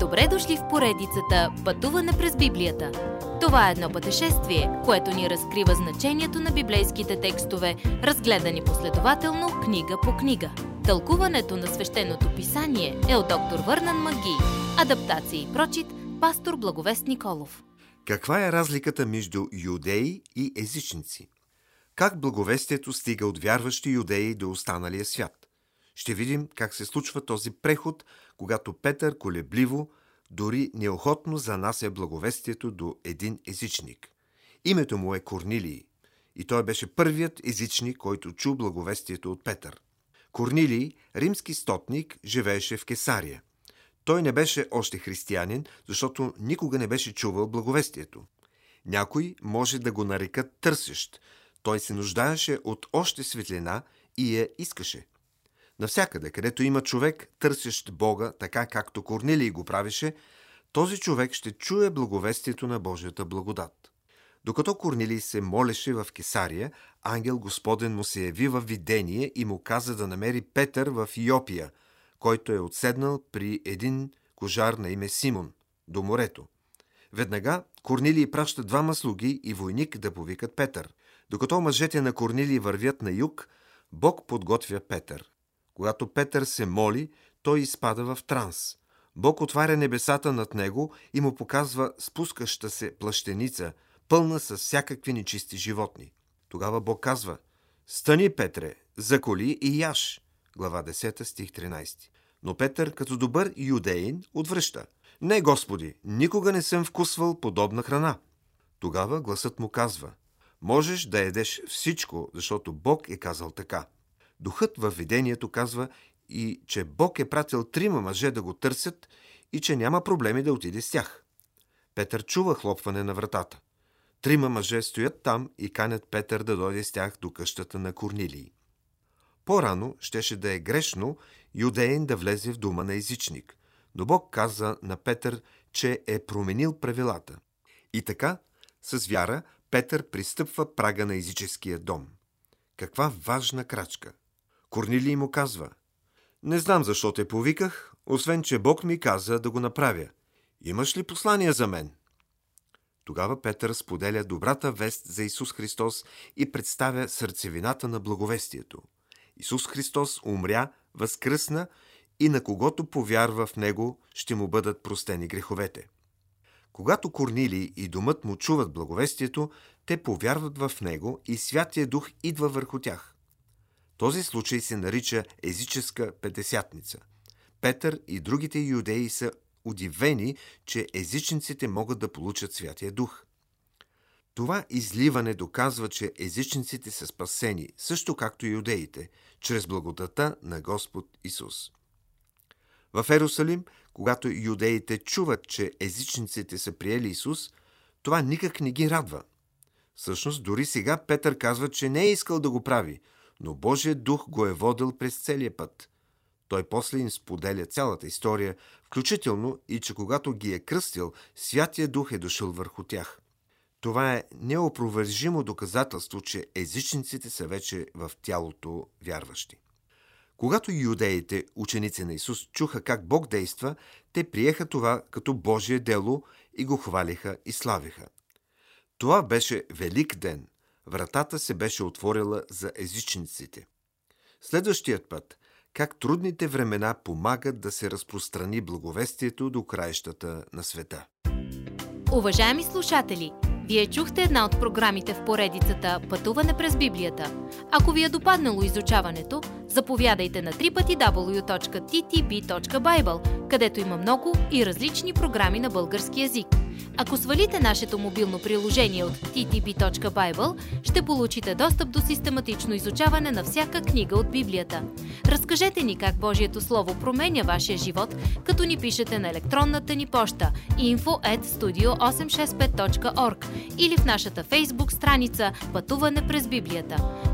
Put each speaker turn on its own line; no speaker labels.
Добре дошли в поредицата Пътуване през Библията. Това е едно пътешествие, което ни разкрива значението на библейските текстове, разгледани последователно книга по книга. Тълкуването на свещеното писание е от доктор Върнан Маги. Адаптация и прочит, пастор Благовест Николов.
Каква е разликата между юдеи и езичници? Как благовестието стига от вярващи юдеи до останалия свят? Ще видим как се случва този преход, когато Петър колебливо, дори неохотно занася благовестието до един езичник. Името му е Корнилий и той беше първият езичник, който чу благовестието от Петър. Корнилий, римски стотник, живееше в Кесария. Той не беше още християнин, защото никога не беше чувал благовестието. Някой може да го нарекат търсещ. Той се нуждаеше от още светлина и я искаше – Навсякъде, където има човек, търсещ Бога, така както Корнилий го правеше, този човек ще чуе благовестието на Божията благодат. Докато Корнилий се молеше в Кесария, ангел Господен му се яви в видение и му каза да намери Петър в Йопия, който е отседнал при един кожар на име Симон, до морето. Веднага Корнилий праща двама слуги и войник да повикат Петър. Докато мъжете на Корнилий вървят на юг, Бог подготвя Петър. Когато Петър се моли, той изпада в транс. Бог отваря небесата над него и му показва спускаща се плащеница, пълна с всякакви нечисти животни. Тогава Бог казва «Стани, Петре, заколи и яш». Глава 10, стих 13. Но Петър, като добър юдеин, отвръща. Не, Господи, никога не съм вкусвал подобна храна. Тогава гласът му казва Можеш да едеш всичко, защото Бог е казал така. Духът във видението казва и, че Бог е пратил трима мъже да го търсят и че няма проблеми да отиде с тях. Петър чува хлопване на вратата. Трима мъже стоят там и канят Петър да дойде с тях до къщата на Корнилий. По-рано щеше да е грешно юдеин да влезе в дума на езичник, но Бог каза на Петър, че е променил правилата. И така, с вяра, Петър пристъпва прага на езическия дом. Каква важна крачка! Корнилий му казва Не знам защо те повиках, освен че Бог ми каза да го направя. Имаш ли послание за мен? Тогава Петър споделя добрата вест за Исус Христос и представя сърцевината на благовестието. Исус Христос умря, възкръсна и на когото повярва в Него, ще му бъдат простени греховете. Когато Корнилий и домът му чуват благовестието, те повярват в Него и Святия Дух идва върху тях. Този случай се нарича езическа петдесятница. Петър и другите юдеи са удивени, че езичниците могат да получат Святия Дух. Това изливане доказва, че езичниците са спасени, също както и юдеите, чрез благодата на Господ Исус. В Ерусалим, когато юдеите чуват, че езичниците са приели Исус, това никак не ги радва. Всъщност, дори сега Петър казва, че не е искал да го прави – но Божия дух го е водил през целия път. Той после им споделя цялата история, включително и че когато ги е кръстил, Святия Дух е дошъл върху тях. Това е неопровержимо доказателство, че езичниците са вече в тялото вярващи. Когато юдеите, ученици на Исус, чуха как Бог действа, те приеха това като Божие дело и го хвалиха и славиха. Това беше велик ден – вратата се беше отворила за езичниците. Следващият път, как трудните времена помагат да се разпространи благовестието до краищата на света.
Уважаеми слушатели, вие чухте една от програмите в поредицата Пътуване през Библията. Ако ви е допаднало изучаването, заповядайте на www.ttb.bible, където има много и различни програми на български язик. Ако свалите нашето мобилно приложение от ttb.bible, ще получите достъп до систематично изучаване на всяка книга от Библията. Разкажете ни как Божието Слово променя вашия живот, като ни пишете на електронната ни поща info at studio865.org или в нашата фейсбук страница Пътуване през Библията.